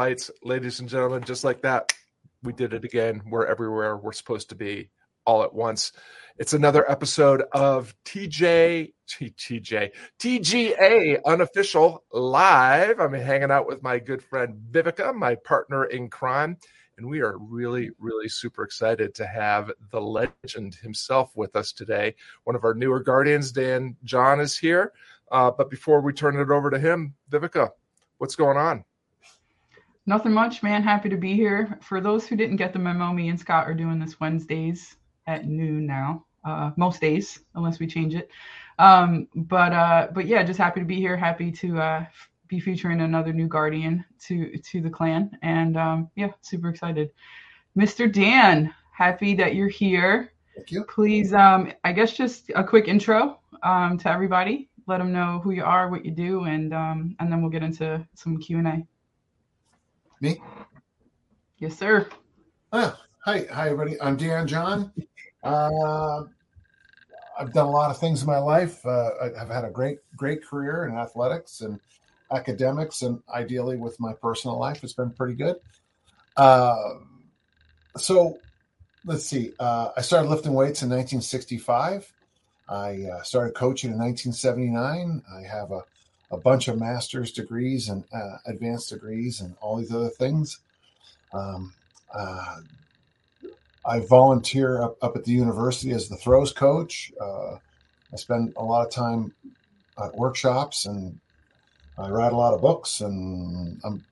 bites, ladies and gentlemen, just like that. We did it again. We're everywhere we're supposed to be all at once. It's another episode of TJ, TJ, TGA Unofficial Live. I'm hanging out with my good friend Vivica, my partner in crime. And we are really, really super excited to have the legend himself with us today. One of our newer guardians, Dan John, is here. Uh, but before we turn it over to him, Vivica, what's going on? Nothing much, man. Happy to be here. For those who didn't get the memo, me and Scott are doing this Wednesdays at noon now. Uh, most days, unless we change it. Um, but uh, but yeah, just happy to be here. Happy to uh, be featuring another new guardian to to the clan, and um, yeah, super excited. Mr. Dan, happy that you're here. Thank you. Please, um, I guess just a quick intro um, to everybody. Let them know who you are, what you do, and um, and then we'll get into some Q and A. Me? Yes, sir. Oh, hi, hi, everybody. I'm Dan John. Uh, I've done a lot of things in my life. Uh, I've had a great, great career in athletics and academics, and ideally with my personal life, it's been pretty good. Uh, so, let's see. Uh, I started lifting weights in 1965. I uh, started coaching in 1979. I have a, a bunch of master's degrees and uh, advanced degrees and all these other things. Um, uh, I volunteer up, up at the university as the throws coach. Uh, I spend a lot of time at workshops and I write a lot of books and I'm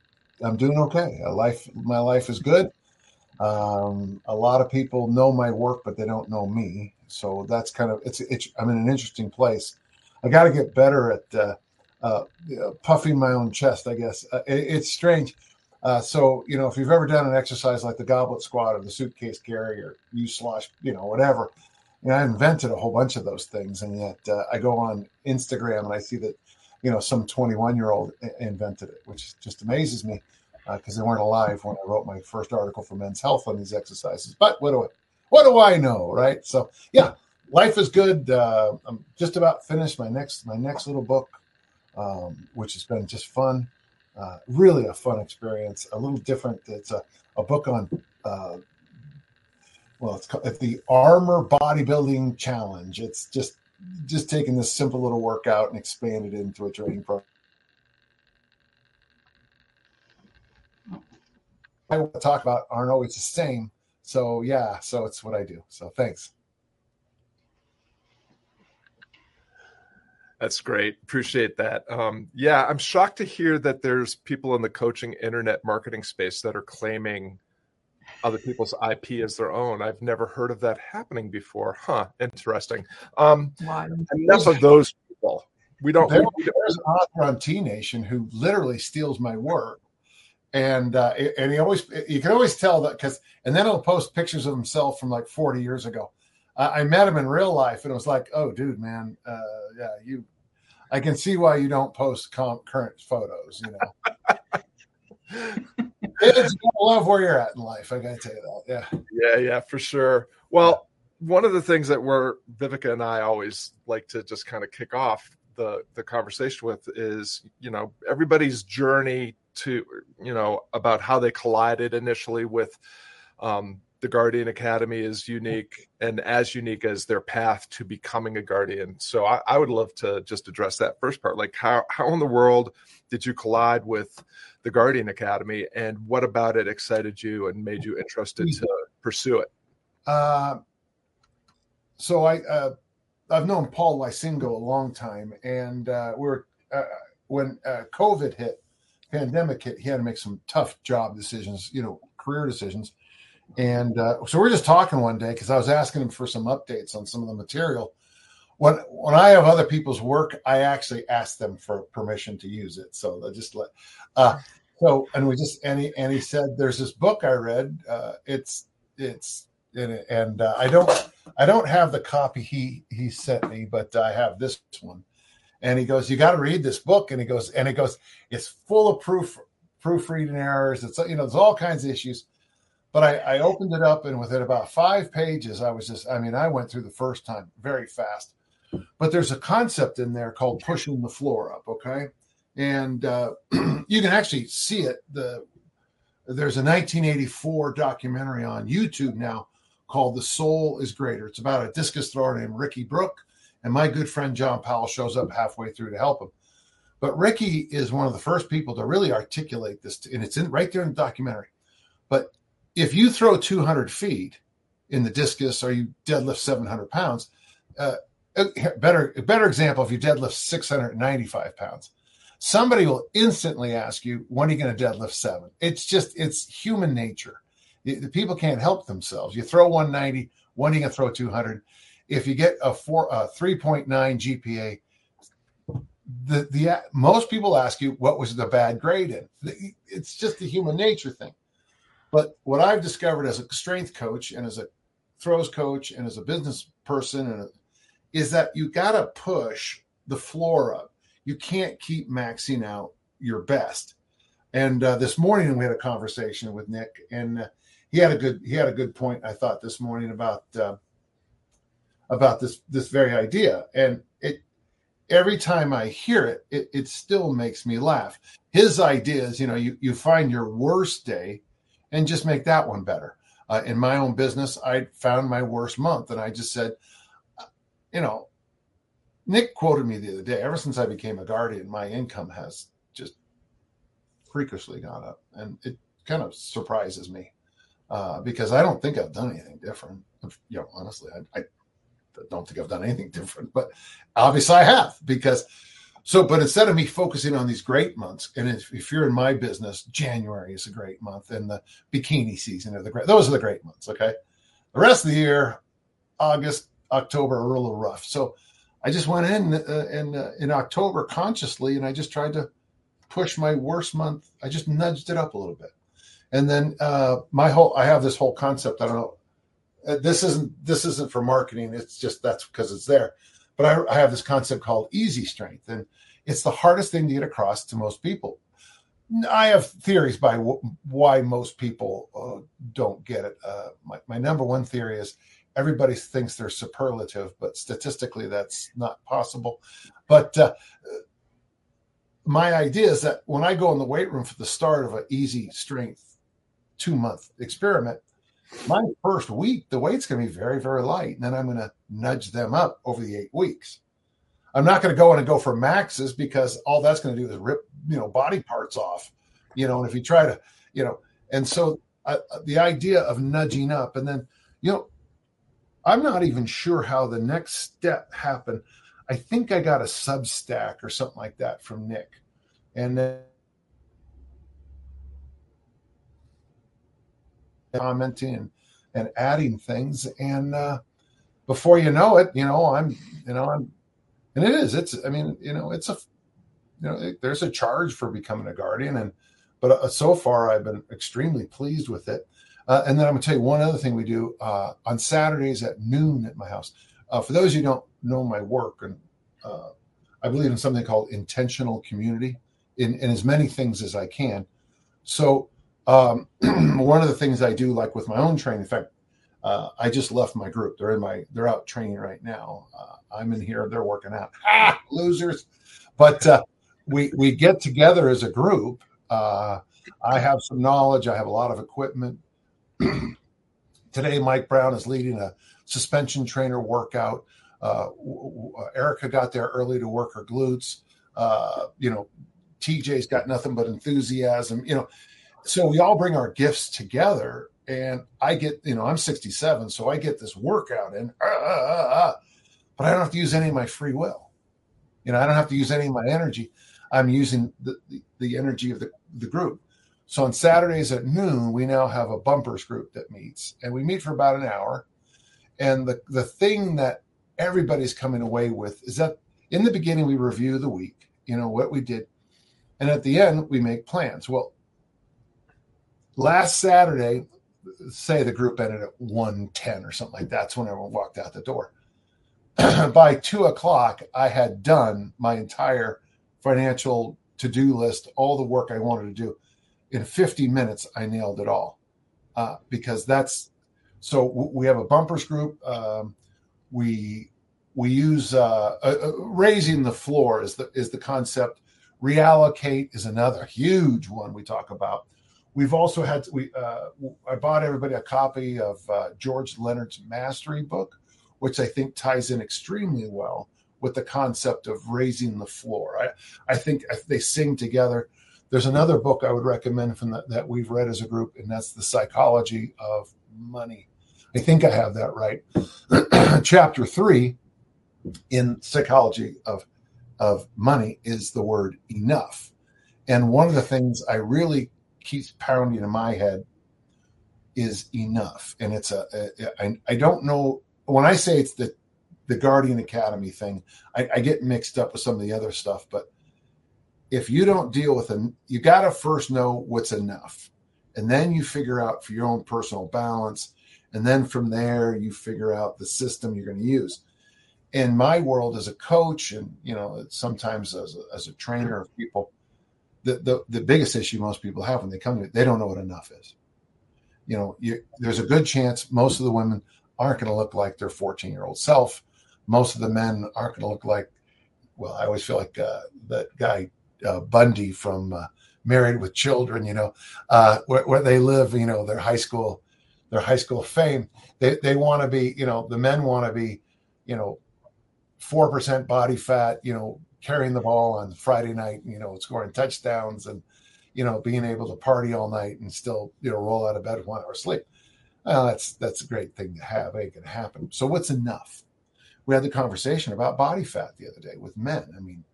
I'm doing okay. A life my life is good. Um, a lot of people know my work, but they don't know me. So that's kind of it's it's I'm in an interesting place. I got to get better at uh, puffing my own chest. I guess uh, it, it's strange. Uh, so, you know, if you've ever done an exercise like the goblet squat or the suitcase carry or you slosh, you know, whatever, you know, I invented a whole bunch of those things. And yet uh, I go on Instagram and I see that, you know, some 21 year old invented it, which just amazes me because uh, they weren't alive when I wrote my first article for Men's Health on these exercises. But what do I, what do I know, right? So, yeah, life is good. Uh, I'm just about finished my next my next little book, um, which has been just fun. Uh, really a fun experience, a little different. It's a, a book on, uh, well, it's called it's the Armor Bodybuilding Challenge. It's just just taking this simple little workout and expanded it into a training program. I want to talk about aren't always the same. So yeah, so it's what I do. So thanks. That's great. Appreciate that. Um, yeah, I'm shocked to hear that there's people in the coaching internet marketing space that are claiming other people's IP as their own. I've never heard of that happening before. Huh. Interesting. Um, enough of those people. We don't. There, we, there's an author on T Nation who literally steals my work, and uh, and he always you can always tell that because and then he'll post pictures of himself from like 40 years ago. I, I met him in real life, and it was like, oh, dude, man, uh, yeah, you. I can see why you don't post com- current photos. You know, kids love where you're at in life. I gotta tell you that. Yeah, yeah, yeah, for sure. Well, one of the things that we're Vivica and I always like to just kind of kick off the the conversation with is you know everybody's journey to you know about how they collided initially with um, the Guardian Academy is unique and as unique as their path to becoming a Guardian. So I, I, would love to just address that first part. Like how how in the world did you collide with the Guardian Academy and what about it excited you and made you interested to pursue it? Uh, so I uh, I've known Paul Lysingo a long time and uh, we're uh, when uh, COVID hit, pandemic hit, he had to make some tough job decisions, you know, career decisions and uh, so we're just talking one day because I was asking him for some updates on some of the material. When when I have other people's work, I actually ask them for permission to use it. So I just let. Uh, so and we just and he and he said, "There's this book I read. Uh, it's it's it, and uh, I don't I don't have the copy he he sent me, but I have this one." And he goes, "You got to read this book." And he goes, and it goes, "It's full of proof proofreading errors. It's you know, there's all kinds of issues." But I, I opened it up, and within about five pages, I was just, I mean, I went through the first time very fast. But there's a concept in there called pushing the floor up, okay? And uh, you can actually see it. The there's a 1984 documentary on YouTube now called The Soul is Greater. It's about a discus thrower named Ricky Bruch. And my good friend John Powell shows up halfway through to help him. But Ricky is one of the first people to really articulate this, and it's in right there in the documentary. But if you throw 200 feet in the discus or you deadlift 700 pounds, uh, better better example if you deadlift 695 pounds somebody will instantly ask you when are you going to deadlift seven? It's just it's human nature. The people can't help themselves. You throw 190 when are you going to throw 200 if you get a four a 3.9 gpa the the most people ask you what was the bad grade in? It's just the human nature thing but what i've discovered as a strength coach and as a throws coach and as a business person and a, is that you got to push the floor up. You can't keep maxing out your best. And uh, this morning we had a conversation with Nick, and uh, he had a good he had a good point. I thought this morning about uh, about this this very idea, and it every time I hear it, it, it still makes me laugh. His idea is, you know, you you find your worst day, and just make that one better. Uh, in my own business, I found my worst month, and I just said, you know, Nick quoted me the other day. Ever since I became a guardian, my income has just freakishly gone up, and it kind of surprises me uh, because I don't think I've done anything different. You know, honestly, I, I don't think I've done anything different, but obviously I have because. So, but instead of me focusing on these great months, and if, if, you're in my business, January is a great month, and the bikini season are the great; those are the great months. Okay, the rest of the year, August, October are a little rough. So I just went in uh, in uh, in October consciously, and I just tried to push my worst month. I just nudged it up a little bit, and then uh, my whole I have this whole concept. I don't know. Uh, this isn't this isn't for marketing. It's just that's because it's there. But I, I have this concept called easy strength, and it's the hardest thing to get across to most people. I have theories by w- why most people uh, don't get it. Uh, my, my number one theory is everybody thinks they're superlative, but statistically that's not possible. But uh, my idea is that when I go in the weight room for the start of an easy strength two month experiment, my first week the weight's going to be very very light, and then I'm going to nudge them up over the eight weeks. I'm not going to go in and go for maxes because all that's going to do is rip you know body parts off, you know. And if you try to you know, and so uh, the idea of nudging up, and then you know I'm not even sure how the next step happened. I think I got a Substack or something like that from Nick. And then commenting and, and adding things. And uh, before you know it, you know, I'm, you know, I'm, and it is, it's, I mean, you know, it's a, you know, it, there's a charge for becoming a guardian. And, but uh, so far I've been extremely pleased with it. Uh, and then I'm going to tell you one other thing we do uh, on Saturdays at noon at my house. Uh, for those who don't know my work, and uh, I believe in something called intentional community in, in as many things as I can. So um, one of the things I do, like with my own training, in fact, uh, I just left my group. They're in my, they're out training right now. Uh, I'm in here. They're working out. Ah, losers. But we we get together as a group. I have some knowledge. I have a lot of equipment Today, Mike Brown is leading a suspension trainer workout. Uh, Erica got there early to work her glutes. Uh, you know, TJ's got nothing but enthusiasm. You know, so we all bring our gifts together, and I get, you know, I'm 67, so I get this workout in, uh, uh, uh, but I don't have to use any of my free will. You know, I don't have to use any of my energy. I'm using the, the, the energy of the, the group. So on Saturdays at noon, we now have a bumpers group that meets, and we meet for about an hour. And the the thing that everybody's coming away with is that in the beginning we review the week, you know what we did, and at the end we make plans. Well, last Saturday, say the group ended at one ten or something like that. that's when everyone walked out the door. By two o'clock, I had done my entire financial to do list, all the work I wanted to do in 50 minutes, I nailed it all uh, because that's so we have a bumpers group. Um, we we use uh, uh, uh, raising the floor is the is the concept. Reallocate is another huge one we talk about. We've also had we uh, I bought everybody a copy of uh, George Leonard's Mastery book, which I think ties in extremely well with the concept of raising the floor. I I think they sing together. There's another book I would recommend from that that we've read as a group, and that's the Psychology of Money. I think I have that right. Chapter three in Psychology of of Money is the word enough. And one of the things I really keeps pounding in my head is enough. And it's a, I, don't know when I say it's the the Guardian Academy thing, I, I get mixed up with some of the other stuff. But if you don't deal with it, you got to first know what's enough, and then you figure out for your own personal balance, and then from there you figure out the system you're going to use. In my world as a coach, and you know sometimes as a, as a trainer of people, the, the the biggest issue most people have when they come to it, they don't know what enough is. You know, you, there's a good chance most of the women aren't going to look like their 14 year old self. Most of the men aren't going to look like, well, I always feel like uh, that guy uh, Bundy from uh, Married with Children, you know, uh, where, where, they live, you know, their high school, their high school fame. They they want to be, you know, the men want to be, you know, four percent body fat, you know, carrying the ball on Friday night, you know, scoring touchdowns and you know being able to party all night and still you know roll out of bed one hour sleep. Well, that's that's a great thing to have. It can happen. So what's enough? We had the conversation about body fat the other day with men. I mean,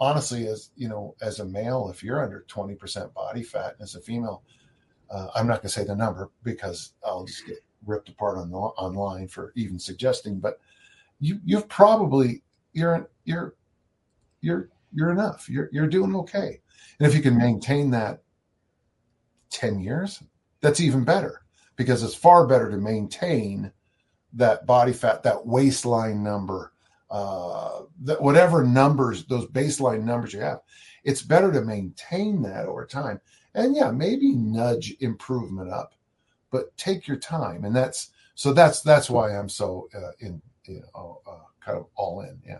honestly, as you know, as a male, if you're under 20% body fat, and as a female, uh, I'm not going to say the number because I'll just get ripped apart on the, online for even suggesting. But you you've probably you're you're you're you're enough. You're you're doing okay. And if you can maintain that 10 years, that's even better because it's far better to maintain that body fat, that waistline number, uh, that whatever numbers, those baseline numbers you have, it's better to maintain that over time. And yeah, maybe nudge improvement up, but take your time. And that's so that's that's why I'm so uh, in, uh, kind of all in. Yeah.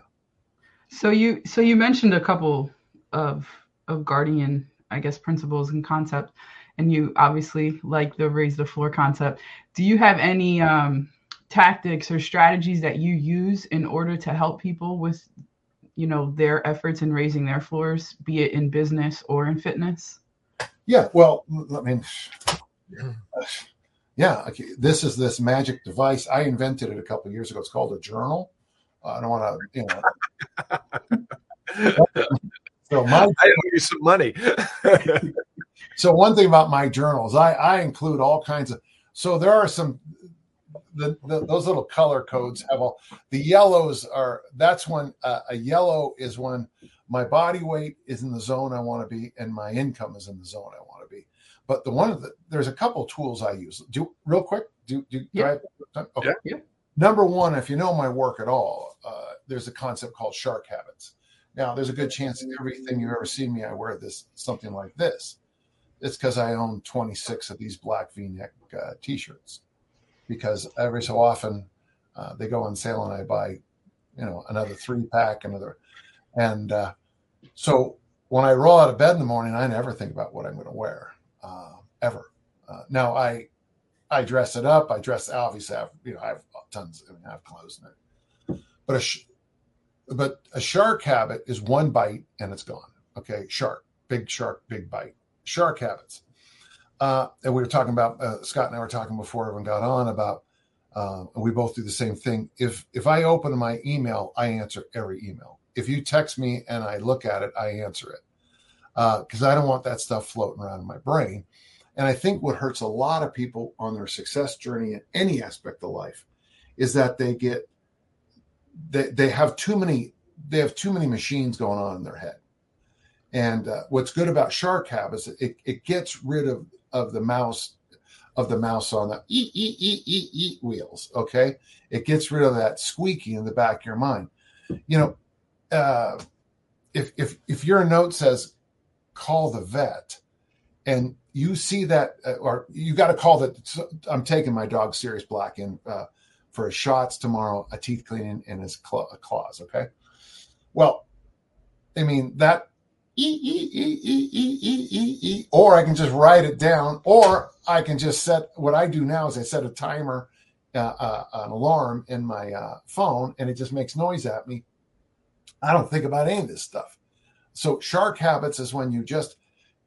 So you so you mentioned a couple of of guardian, I guess, principles and concept, and you obviously like the raise the floor concept. Do you have any um, tactics or strategies that you use in order to help people with, you know, their efforts in raising their floors, be it in business or in fitness? Yeah, well, I mean, yeah, okay. this is this magic device. I invented it a couple years ago. It's called a journal I don't want to, you know. so my, I owe you some money. so one thing about my journals, I, I include all kinds of. So there are some. The, the, those little color codes have all the yellows are that's when uh, a yellow is when my body weight is in the zone I want to be and my income is in the zone I want to be. But the one of the there's a couple tools I use. Do real quick. Do do, yeah. do I, okay. Yeah. Number one, if you know my work at all, uh, there's a concept called shark habits. Now, there's a good chance that everything you've ever seen me, I wear this something like this. It's because I own 26 of these black V-neck uh, T-shirts. Because every so often uh, they go on sale and I buy, you know, another three pack, another, and uh, so when I roll out of bed in the morning, I never think about what I'm going to wear, uh, ever. Uh, now I I dress it up. I dress obviously. I have, you know, I have tons. Mean, I have clothes in it. But a sh- but a shark habit is one bite and it's gone. Okay, shark, big shark, big bite. Shark habits. Uh, and we were talking about uh, Scott and I were talking before everyone got on about. Uh, we both do the same thing. If if I open my email, I answer every email. If you text me and I look at it, I answer it because uh, I don't want that stuff floating around in my brain. And I think what hurts a lot of people on their success journey in any aspect of life is that they get they, they have too many they have too many machines going on in their head. And uh, what's good about Shark Hab is it, it gets rid of of the mouse of the mouse on the eat eat eat eat eat wheels. Okay, it gets rid of that squeaky in the back of your mind. You know, uh, if if if your note says call the vet, and you see that, uh, or you got to call that. I'm taking my dog Sirius Black and uh, for shots tomorrow, a teeth cleaning, and his claw, claws. Okay. Well, I mean that. E, e, e, e, e, e, e, e, or I can just write it down, or I can just set what I do now is I set a timer, uh, uh, an alarm in my uh, phone, and it just makes noise at me. I don't think about any of this stuff. So, shark habits is when you just,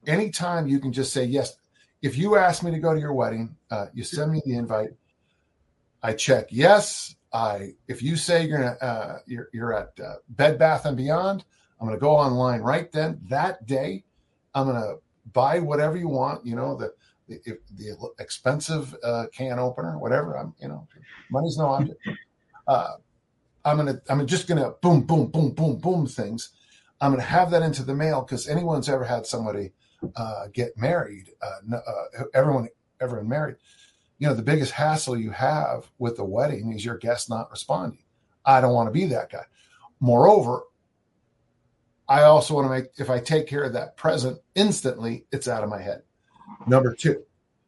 anytime you can just say, Yes, if you ask me to go to your wedding, uh, you send me the invite. I check yes. I if you say you're gonna uh, you're you're at uh, Bed Bath and Beyond, I'm gonna go online right then that day. I'm gonna buy whatever you want. You know the the, the expensive uh, can opener, whatever. I'm you know money's no object. Uh, I'm gonna I'm just gonna boom boom boom boom boom things. I'm gonna have that into the mail because anyone's ever had somebody uh, get married, uh, everyone everyone married you know, the biggest hassle you have with the wedding is your guest not responding. I don't want to be that guy. Moreover, I also want to make, if I take care of that present instantly, it's out of my head. Number two,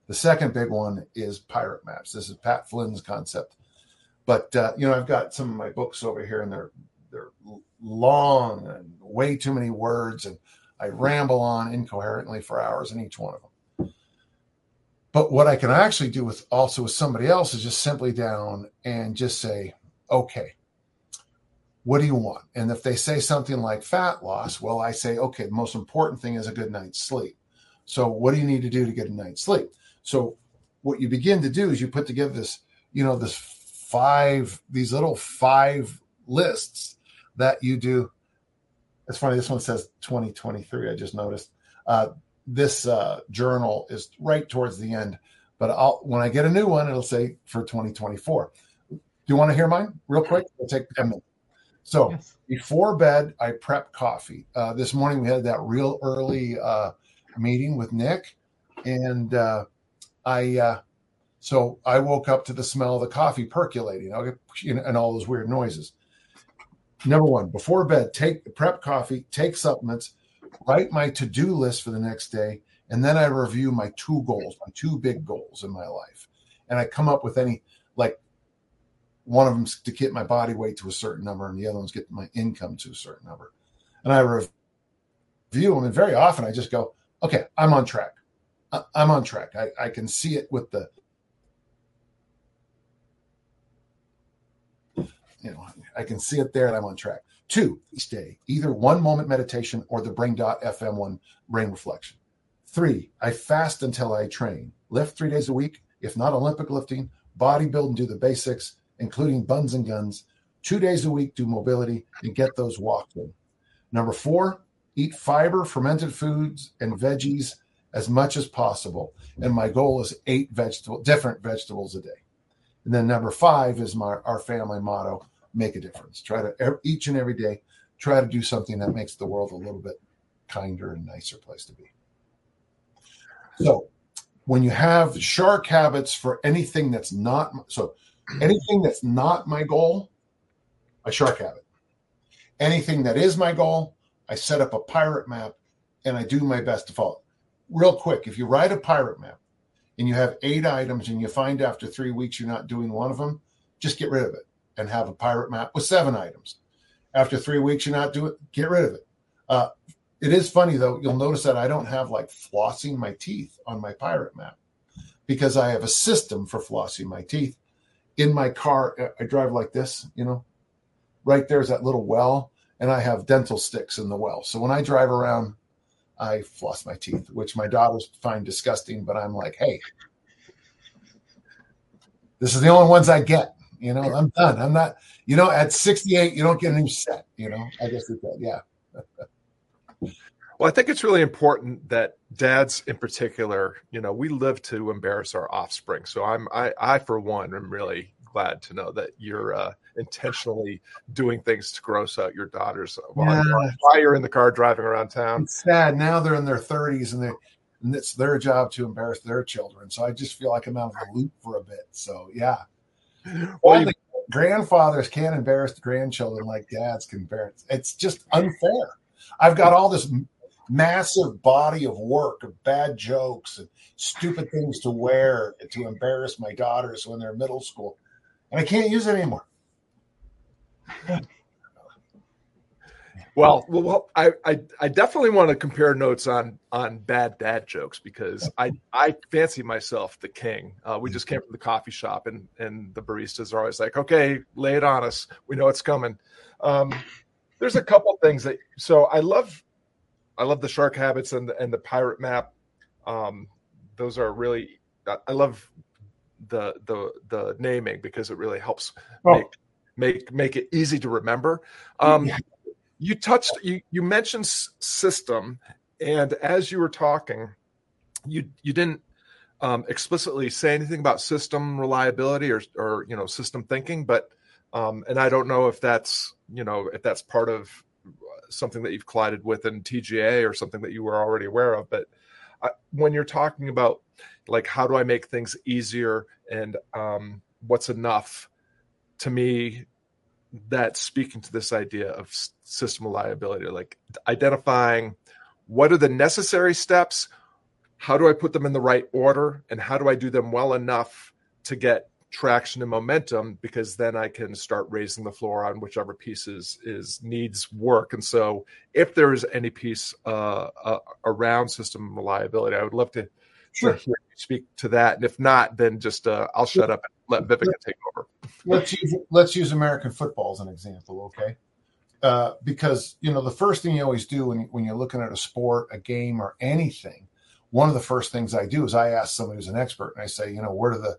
the second big one is pirate maps. This is Pat Flynn's concept. But, uh, you know, I've got some of my books over here and they're, they're long and way too many words. And I ramble on incoherently for hours in each one of them. But what I can actually do with also with somebody else is just simply down and just say, okay, what do you want? And if they say something like fat loss, well, I say, okay, the most important thing is a good night's sleep. So what do you need to do to get a night's sleep? So what you begin to do is you put together this, you know, this five, these little five lists that you do. It's funny. This one says 2023. I just noticed. Uh, this uh, journal is right towards the end. But I'll when I get a new one, it'll say for 2024. Do you want to hear mine real quick? It'll take 10 minutes. So yes. before bed, I prep coffee. Uh, this morning we had that real early uh, meeting with Nick, and uh, I uh, so I woke up to the smell of the coffee percolating, and all those weird noises. Number one, before bed, take prep coffee, take supplements, write my to-do list for the next day, and then I review my two goals, my two big goals in my life. And I come up with any like one of them's to get my body weight to a certain number, and the other one's get my income to a certain number. And I review them, and very often I just go, okay, I'm on track. I'm on track. I, I can see it with the you know, I can see it there and I'm on track. Two, each day, either one moment meditation or the brain.fm one brain reflection. Three, I fast until I train. Lift three days a week, if not Olympic lifting, bodybuild and do the basics, including buns and guns. Two days a week, do mobility and get those walks in. Number four, eat fiber, fermented foods, and veggies as much as possible. And my goal is eight vegetable, different vegetables a day. And then number five is my our family motto: make a difference. Try to each and every day try to do something that makes the world a little bit kinder and nicer place to be. So, when you have shark habits for anything that's not so anything that's not my goal, a shark habit. Anything that is my goal, I set up a pirate map and I do my best to follow. Real quick, if you write a pirate map and you have eight items and you find after three weeks you're not doing one of them, just get rid of it and have a pirate map with seven items. After three weeks, you're not doing it, get rid of it. Uh, it is funny though, you'll notice that I don't have like flossing my teeth on my pirate map because I have a system for flossing my teeth. In my car, I drive like this, you know, right there's that little well, and I have dental sticks in the well. So when I drive around, I floss my teeth, which my daughters find disgusting, but I'm like, hey, this is the only ones I get. You know, I'm done. I'm not, you know, at 68, you don't get a new set, you know. I guess it's that, yeah. well, I think it's really important that dads in particular, you know, we live to embarrass our offspring. So I'm I I for one am really glad to know that you're uh, intentionally doing things to gross out your daughters while, yeah. while you're in the car driving around town. It's sad. Now they're in their 30s and they and it's their job to embarrass their children. So I just feel like I'm out of the loop for a bit. So yeah. Well, you, grandfathers can't embarrass the grandchildren like dads can embarrass. It's just unfair. I've got all this massive body of work of bad jokes and stupid things to wear to embarrass my daughters when they're middle school, and I can't use it anymore. Well, well, I, I, I definitely want to compare notes on on bad dad jokes because I I fancy myself the king. Uh, we just came from the coffee shop and and the baristas are always like, okay, lay it on us. We know it's coming. Um, there's a couple things that so I love I love the shark habits and the, and the pirate map. Um, those are really I love the the the naming because it really helps oh. make make make it easy to remember. Um, yeah you touched you you mentioned system and as you were talking you you didn't um, explicitly say anything about system reliability or or you know system thinking but um, and i don't know if that's you know if that's part of something that you've collided with in tga or something that you were already aware of but uh, when you're talking about like how do i make things easier and um, what's enough to me that's speaking to this idea of system reliability, like identifying what are the necessary steps, how do I put them in the right order, and how do I do them well enough to get traction and momentum because then I can start raising the floor on whichever pieces is needs work. And so, if there is any piece uh, uh, around system reliability, I would love to, sure. to hear you speak to that. And if not, then just uh, I'll shut up and let Viveka take over let's use let's use American football as an example, okay? Uh, because you know the first thing you always do when when you're looking at a sport, a game, or anything, one of the first things I do is I ask somebody who's an expert, and I say, you know, what are the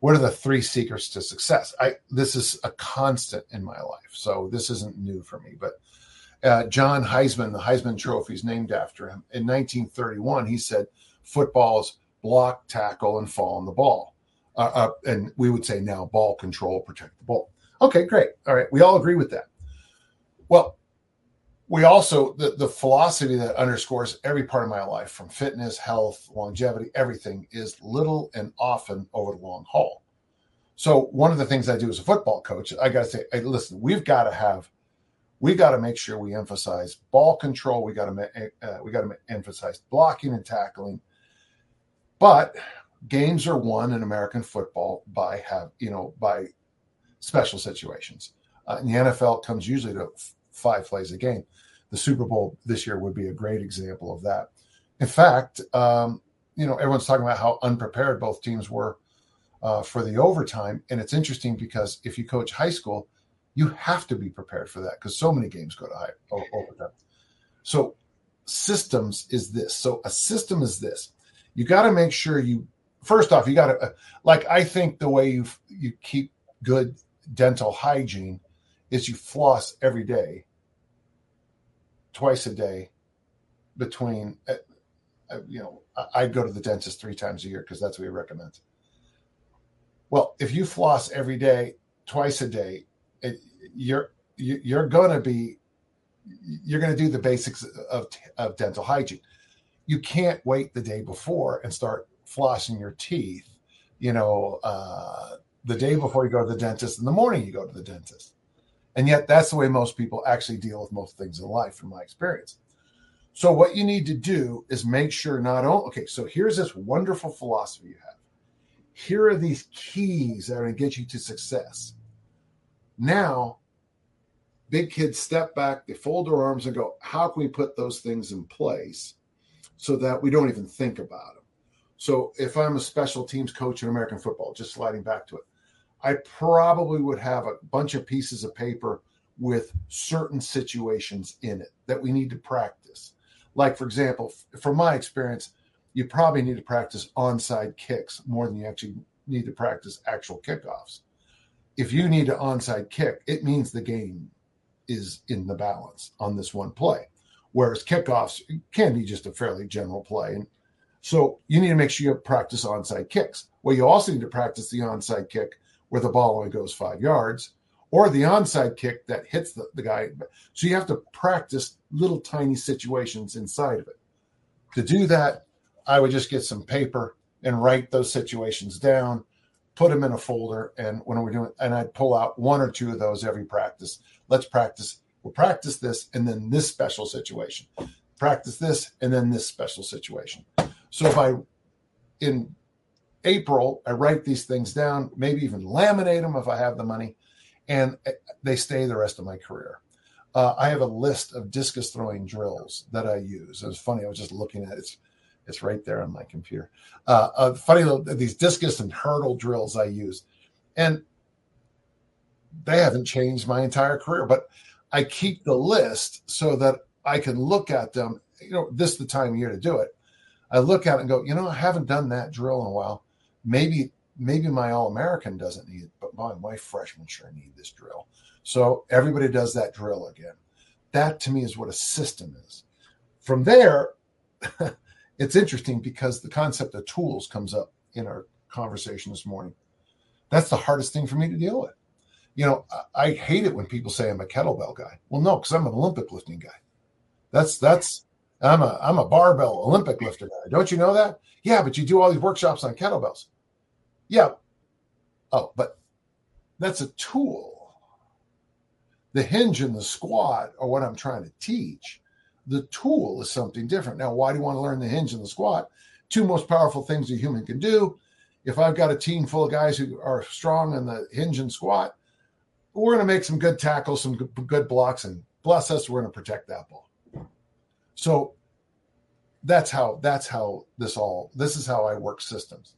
what are the three secrets to success? I this is a constant in my life, so this isn't new for me. But uh, John Heisman, the Heisman Trophy is named after him. In 1931, he said, "Football's block, tackle, and fall on the ball." Uh, uh, and we would say now ball control, protect the ball. Okay, great. All right, we all agree with that. Well, we also the, the philosophy that underscores every part of my life, from fitness, health, longevity, everything, is little and often over the long haul. So one of the things I do as a football coach, I got to say, hey, listen, we've got to have, we got to make sure we emphasize ball control. We got to, uh, we got to emphasize blocking and tackling. But games are won in American football by have you know by special situations. Uh, and the NFL comes usually to f- five plays a game. The Super Bowl this year would be a great example of that. In fact, um, you know everyone's talking about how unprepared both teams were uh, for the overtime, and it's interesting because if you coach high school, you have to be prepared for that because so many games go to high overtime. So systems is this. So a system is this. You got to make sure you first off, you got to like I think the way you you keep good dental hygiene is you floss every day, twice a day, between uh, uh you know I go to the dentist three times a year because that's what he recommends. Well, if you floss every day, twice a day, it, you're you're to be you're to do the basics of, of dental hygiene. You can't wait the day before and start flossing your teeth, you know, uh, the day before you go to the dentist, in the morning you go to the dentist. And yet, that's the way most people actually deal with most things in life, from my experience. So, what you need to do is make sure not only, okay, so here's this wonderful philosophy you have. Here are these keys that are going to get you to success. Now, big kids step back, they fold their arms and go, how can we put those things in place so that we don't even think about them? So if I'm a special teams coach in American football, just sliding back to it, I probably would have a bunch of pieces of paper with certain situations in it that we need to practice. Like, for example, from my experience, you probably need to practice onside kicks more than you actually need to practice actual kickoffs. If you need an onside kick, it means the game is in the balance on this one play. Whereas kickoffs can be just a fairly general play. And so you need to make sure you practice onside kicks. Well, you also need to practice the onside kick where the ball only goes five yards, or the onside kick that hits the, the guy. So you have to practice little tiny situations inside of it. To do that, I would just get some paper and write those situations down, put them in a folder, and when we're doing, and I'd pull out one or two of those every practice. Let's practice. We'll practice this, and then this special situation. Practice this, and then this special situation. So if I, in April, I write these things down, maybe even laminate them if I have the money, and they stay the rest of my career. Uh, I have a list of discus throwing drills that I use. It was funny. I was just looking at it. It's, it's right there on my computer. Uh, uh, funny little, these discus and hurdle drills I use, and they haven't changed my entire career. But I keep the list so that I can look at them. You know, this is the time of year to do it. I look at it and go, you know, I haven't done that drill in a while. Maybe maybe my All American doesn't need it, but my, my freshmen sure need this drill. So everybody does that drill again. That to me is what a system is. From there, it's interesting because the concept of tools comes up in our conversation this morning. That's the hardest thing for me to deal with. You know, I, I hate it when people say I'm a kettlebell guy. Well, no, because I'm an Olympic lifting guy. That's that's I'm a I'm a barbell Olympic lifter guy. Don't you know that? Yeah, but you do all these workshops on kettlebells. Yeah. Oh, but that's a tool. The hinge and the squat are what I'm trying to teach. The tool is something different. Now, why do you want to learn the hinge and the squat? Two most powerful things a human can do. If I've got a team full of guys who are strong in the hinge and squat, we're going to make some good tackles, some good blocks, and bless us, we're going to protect that ball. So that's how that's how this all this is how I work systems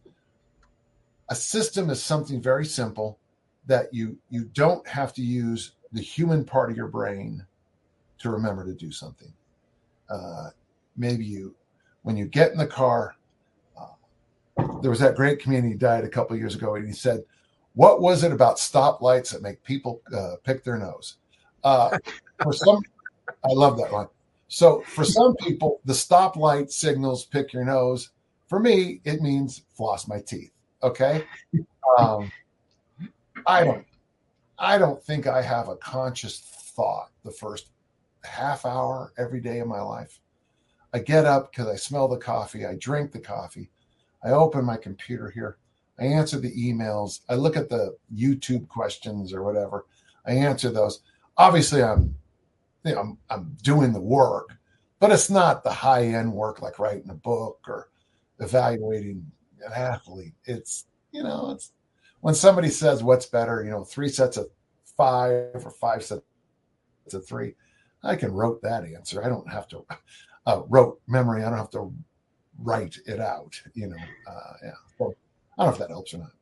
a system is something very simple that you you don't have to use the human part of your brain to remember to do something. Uh, maybe you, when you get in the car, uh, there was that great comedian died a couple years ago, and he said, "What was it about stoplights that make people uh, pick their nose?" Uh, for some, I love that one. So for some people, the stoplight signals pick your nose. For me, it means floss my teeth. Okay. Um, I don't, I don't think I have a conscious thought the first half hour every day of my life. I get up because I smell the coffee. I drink the coffee. I open my computer here. I answer the emails. I look at the YouTube questions or whatever. I answer those. Obviously, I'm, you know, I'm, I'm doing the work, but it's not the high end work like writing a book or evaluating an athlete. It's you know, it's when somebody says what's better, you know, three sets of five or five sets of three. I can wrote that answer. I don't have to uh, memory. I don't have to write it out. You know, uh, yeah. So I don't know if that helps or not.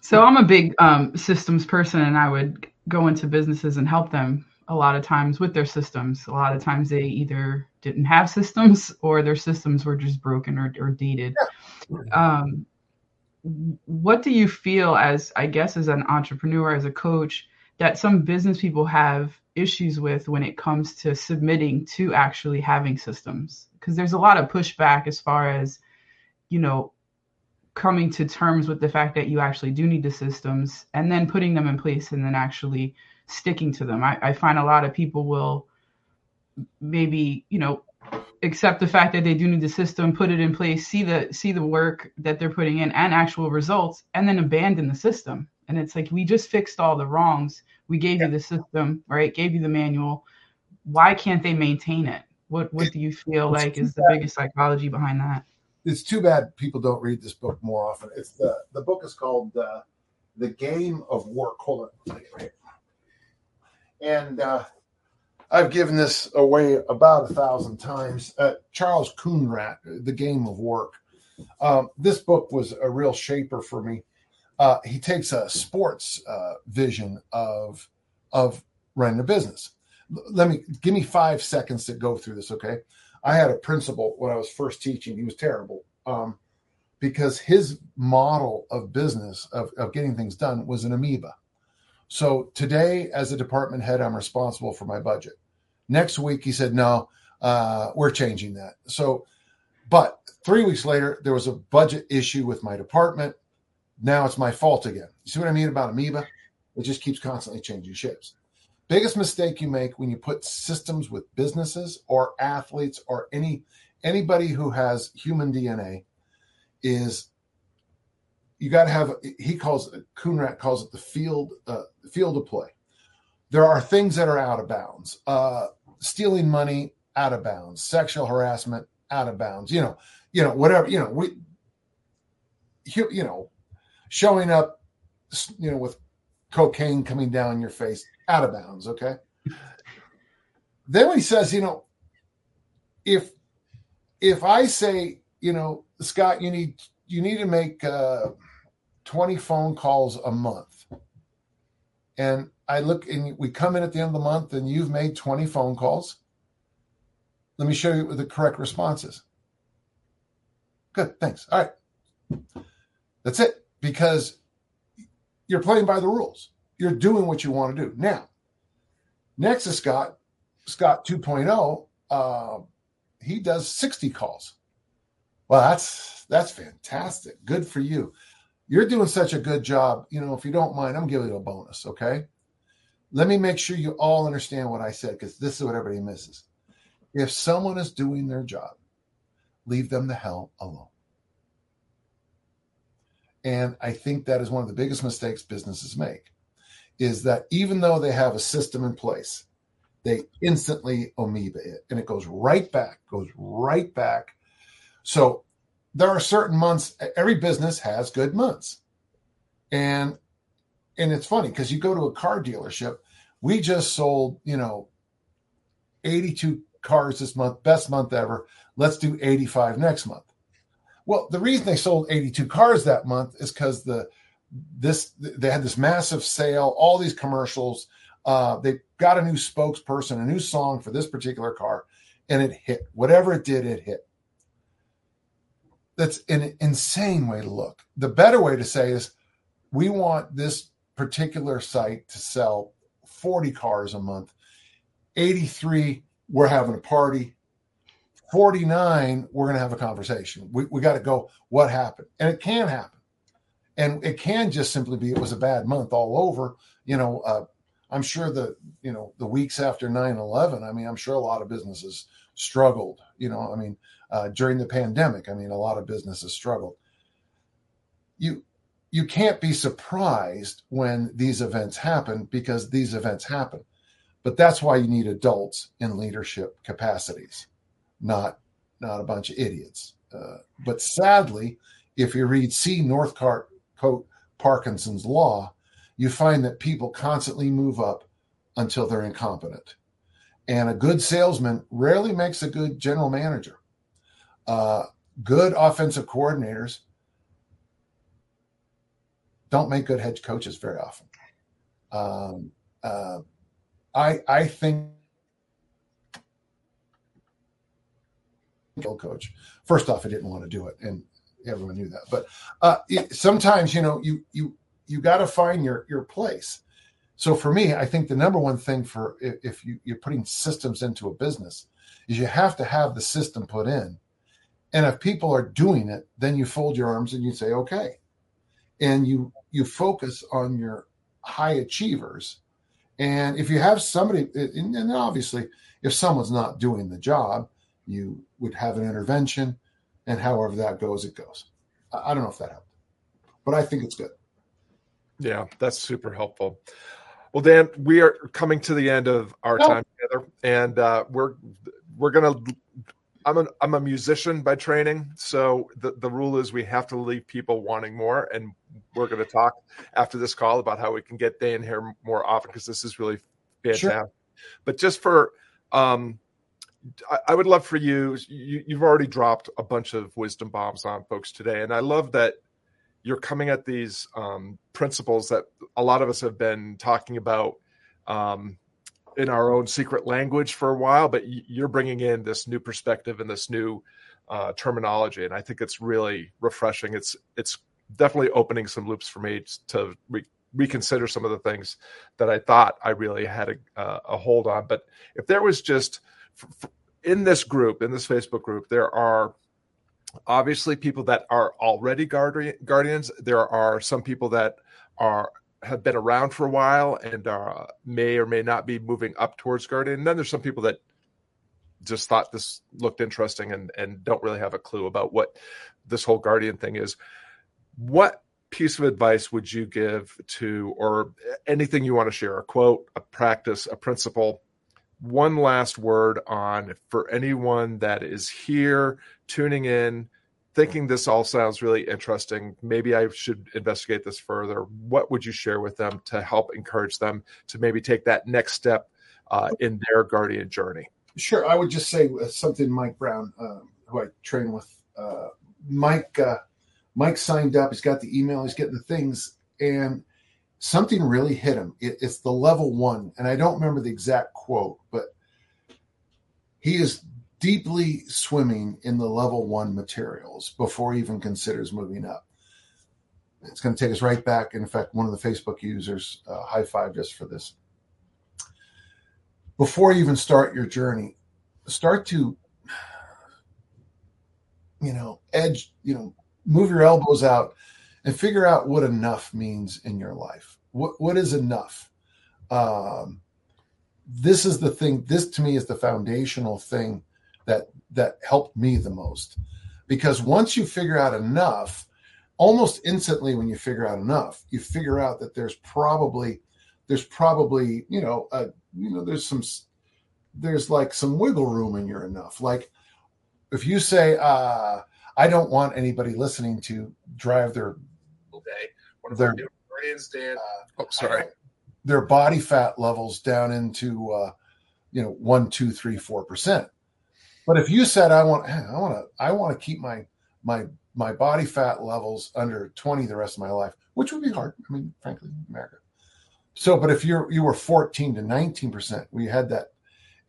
So I'm a big um, systems person, and I would go into businesses and help them a lot of times with their systems. A lot of times they either didn't have systems or their systems were just broken or, or dated. Um, what do you feel as, I guess, as an entrepreneur, as a coach, that some business people have issues with when it comes to submitting to actually having systems? Because there's a lot of pushback as far as, you know, coming to terms with the fact that you actually do need the systems and then putting them in place and then actually sticking to them. I, I find a lot of people will maybe, you know, accept the fact that they do need the system, put it in place, see the see the work that they're putting in and actual results, and then abandon the system. And it's like we just fixed all the wrongs. We gave yeah. you the system, right? Gave you the manual. Why can't they maintain it? What what do you feel like is the biggest psychology behind that? It's too bad people don't read this book more often. It's the the book is called uh, The Game of Work. Hold on, right and uh, I've given this away about a thousand times. Uh, Charles Coonradt, The Game of Work. Um, this book was a real shaper for me. Uh, he takes a sports uh, vision of of running a business. Let me give me five seconds to go through this. Okay, I had a principal when I was first teaching. He was terrible um, because his model of business of, of getting things done was an amoeba. So today, as a department head, I'm responsible for my budget. Next week, he said, no, uh, we're changing that. So, but three weeks later, there was a budget issue with my department. Now it's my fault again. You see what I mean about amoeba? It just keeps constantly changing shapes. Biggest mistake you make when you put systems with businesses or athletes or any anybody who has human DNA is you got to have he calls it Coonradt calls it the field uh, field of play. There are things that are out of bounds. Uh, stealing money out of bounds, sexual harassment out of bounds. You know, you know whatever. You know we, you know, showing up, you know, with cocaine coming down your face. Out of bounds. Okay. then when he says, you know, if if I say, you know, Scott, you need you need to make uh, 20 phone calls a month. And I look and we come in at the end of the month and you've made 20 phone calls. Let me show you what the correct response is. Good, thanks. All right. That's it. Because you're playing by the rules. You're doing what you want to do. Now, next Scott, Scott 2.0. Uh, he does 60 calls. Well, that's that's fantastic. Good for you. You're doing such a good job. You know, if you don't mind, I'm giving you a bonus. Okay. Let me make sure you all understand what I said because this is what everybody misses. If someone is doing their job, leave them the hell alone. And I think that is one of the biggest mistakes businesses make is that even though they have a system in place, they instantly amoeba it and it goes right back, goes right back. So there are certain months, every business has good months. And and it's funny because you go to a car dealership, we just sold, you know, 82 cars this month, best month ever. Let's do 85 next month. Well, the reason they sold 82 cars that month is because the this they had this massive sale, all these commercials. Uh, they got a new spokesperson, a new song for this particular car, and it hit. Whatever it did, it hit. That's an insane way to look. The better way to say is we want this particular site to sell 40 cars a month. 83, we're having a party. 49, we're going to have a conversation. We, we got to go, what happened? And it can happen. And it can just simply be it was a bad month all over. You know, uh, I'm sure the, you know, the weeks after 9 11, I mean, I'm sure a lot of businesses struggled. You know, I mean, uh, during the pandemic, I mean, a lot of businesses struggled. You, you can't be surprised when these events happen because these events happen. But that's why you need adults in leadership capacities not not a bunch of idiots. Uh, but sadly, if you read C. Northcote Parkinson's law, you find that people constantly move up until they're incompetent. And a good salesman rarely makes a good general manager. Uh, good offensive coordinators don't make good head coaches very often. Um, uh, I I think coach. First off, I didn't want to do it, and everyone knew that. But uh, it, sometimes, you know, you you you got to find your your place. So for me, I think the number one thing for if, if you, you're putting systems into a business is you have to have the system put in. And if people are doing it, then you fold your arms and you say, okay. And you you focus on your high achievers. And if you have somebody, and obviously, if someone's not doing the job, you would have an intervention, and however that goes, it goes. I, I don't know if that helped, but I think it's good. Yeah, that's super helpful. Well, Dan, we are coming to the end of our oh. time together, and uh, we're we're gonna. I'm a I'm a musician by training, so the the rule is we have to leave people wanting more, and we're going to talk after this call about how we can get Dan here more often because this is really fantastic. Sure. But just for um, I, would love for you, you. You've already dropped a bunch of wisdom bombs on folks today, and I love that you're coming at these um, principles that a lot of us have been talking about um, in our own secret language for a while, but you're bringing in this new perspective and this new uh, terminology, and I think it's really refreshing. It's it's definitely opening some loops for me to re- reconsider some of the things that I thought I really had a, uh, a hold on. But if there was just in this group, in this Facebook group, there are obviously people that are already guardian, guardians. There are some people that are have been around for a while and uh, may or may not be moving up towards guardian. And then there's some people that just thought this looked interesting and and don't really have a clue about what this whole guardian thing is. What piece of advice would you give to, or anything you want to share? A quote, a practice, a principle one last word on for anyone that is here tuning in thinking this all sounds really interesting. Maybe I should investigate this further. What would you share with them to help encourage them to maybe take that next step uh, in their guardian journey? Sure. I would just say uh, something Mike Brown, uh, who I train with. Uh, Mike, uh, Mike signed up. He's got the email. He's getting the things, and something really hit him. It, it's the level one, and I don't remember the exact quote, but he is deeply swimming in the level one materials before he even considers moving up. It's going to take us right back. In fact, one of the Facebook users uh, high five just for this. Before you even start your journey, start to, you know, edge, you know, move your elbows out and figure out what enough means in your life. What what is enough? Um, this is the thing. This to me is the foundational thing that that helped me the most because once you figure out enough almost instantly when you figure out enough you figure out that there's probably there's probably you know a, you know there's some there's like some wiggle room in your enough like if you say uh i don't want anybody listening to drive their of their friends dan uh, oh sorry their body fat levels down into uh you know one two three four percent but if you said I want I want to I want to keep my my my body fat levels under 20 the rest of my life, which would be hard. I mean, frankly, America. So, but if you're you were 14 to 19 percent, we had that,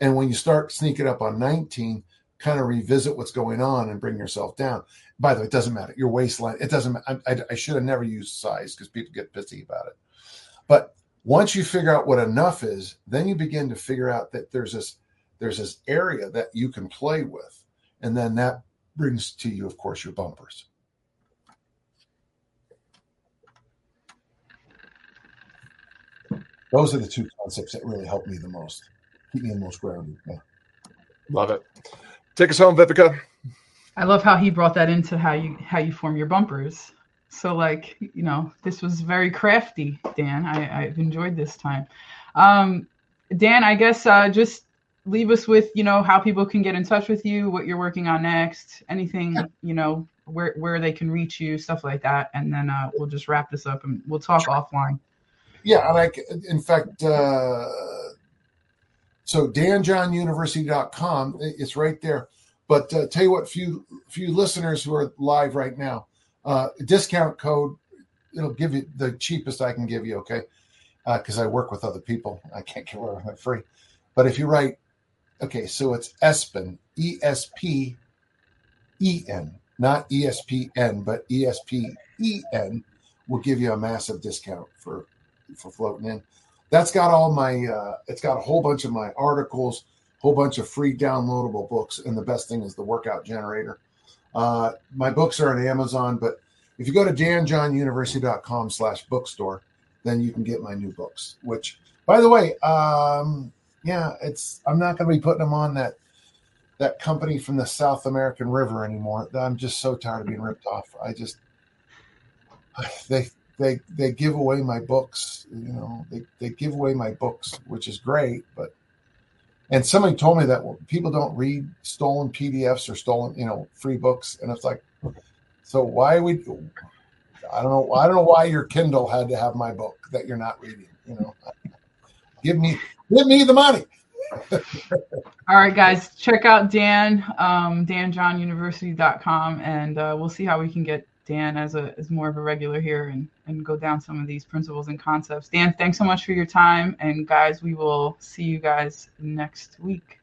and when you start sneaking up on 19, kind of revisit what's going on and bring yourself down. By the way, it doesn't matter your waistline. It doesn't. I, I, I should have never used size because people get pissy about it. But once you figure out what enough is, then you begin to figure out that there's this there's this area that you can play with. And then that brings to you, of course, your bumpers. Those are the two concepts that really help me the most, keep me the most grounded. Yeah. Love it. Take us home, Viveka. I love how he brought that into how you how you form your bumpers. So like, you know, this was very crafty, Dan. I, I've enjoyed this time. Um, Dan, I guess uh, just leave us with you know how people can get in touch with you what you're working on next anything you know where where they can reach you stuff like that and then uh, we'll just wrap this up and we'll talk sure. offline yeah like in fact uh, so danjohnuniversity.com it's right there. But uh, tell you what few few listeners who are live right now uh, discount code it'll give you the cheapest i can give you okay? Because uh, i work with other people. I can't give away free. But if you write Okay, so it's Espen, E S P E N, not E S P N, but E S P E N will give you a massive discount for for floating in. That's got all my. Uh, it's got a whole bunch of my articles, whole bunch of free downloadable books, and the best thing is the workout generator. Uh, my books are on Amazon, but if you go to danjohnuniversity.com slash bookstore, then you can get my new books, which, by the way, um, yeah, it's I'm not going to be putting them on that that company from the South American River anymore. I'm just so tired of being ripped off. I just they they they give away my books, you know. They they give away my books, which is great, but and somebody told me that people don't read stolen PDFs or stolen, you know, free books, and it's like, so why would I don't know I don't know why your Kindle had to have my book that you're not reading, you know. Give me Give me the money. All right, guys, check out Dan, um, danjohnuniversity.com, and uh, we'll see how we can get Dan as a as more of a regular here and and go down some of these principles and concepts. Dan, thanks so much for your time, and guys, we will see you guys next week.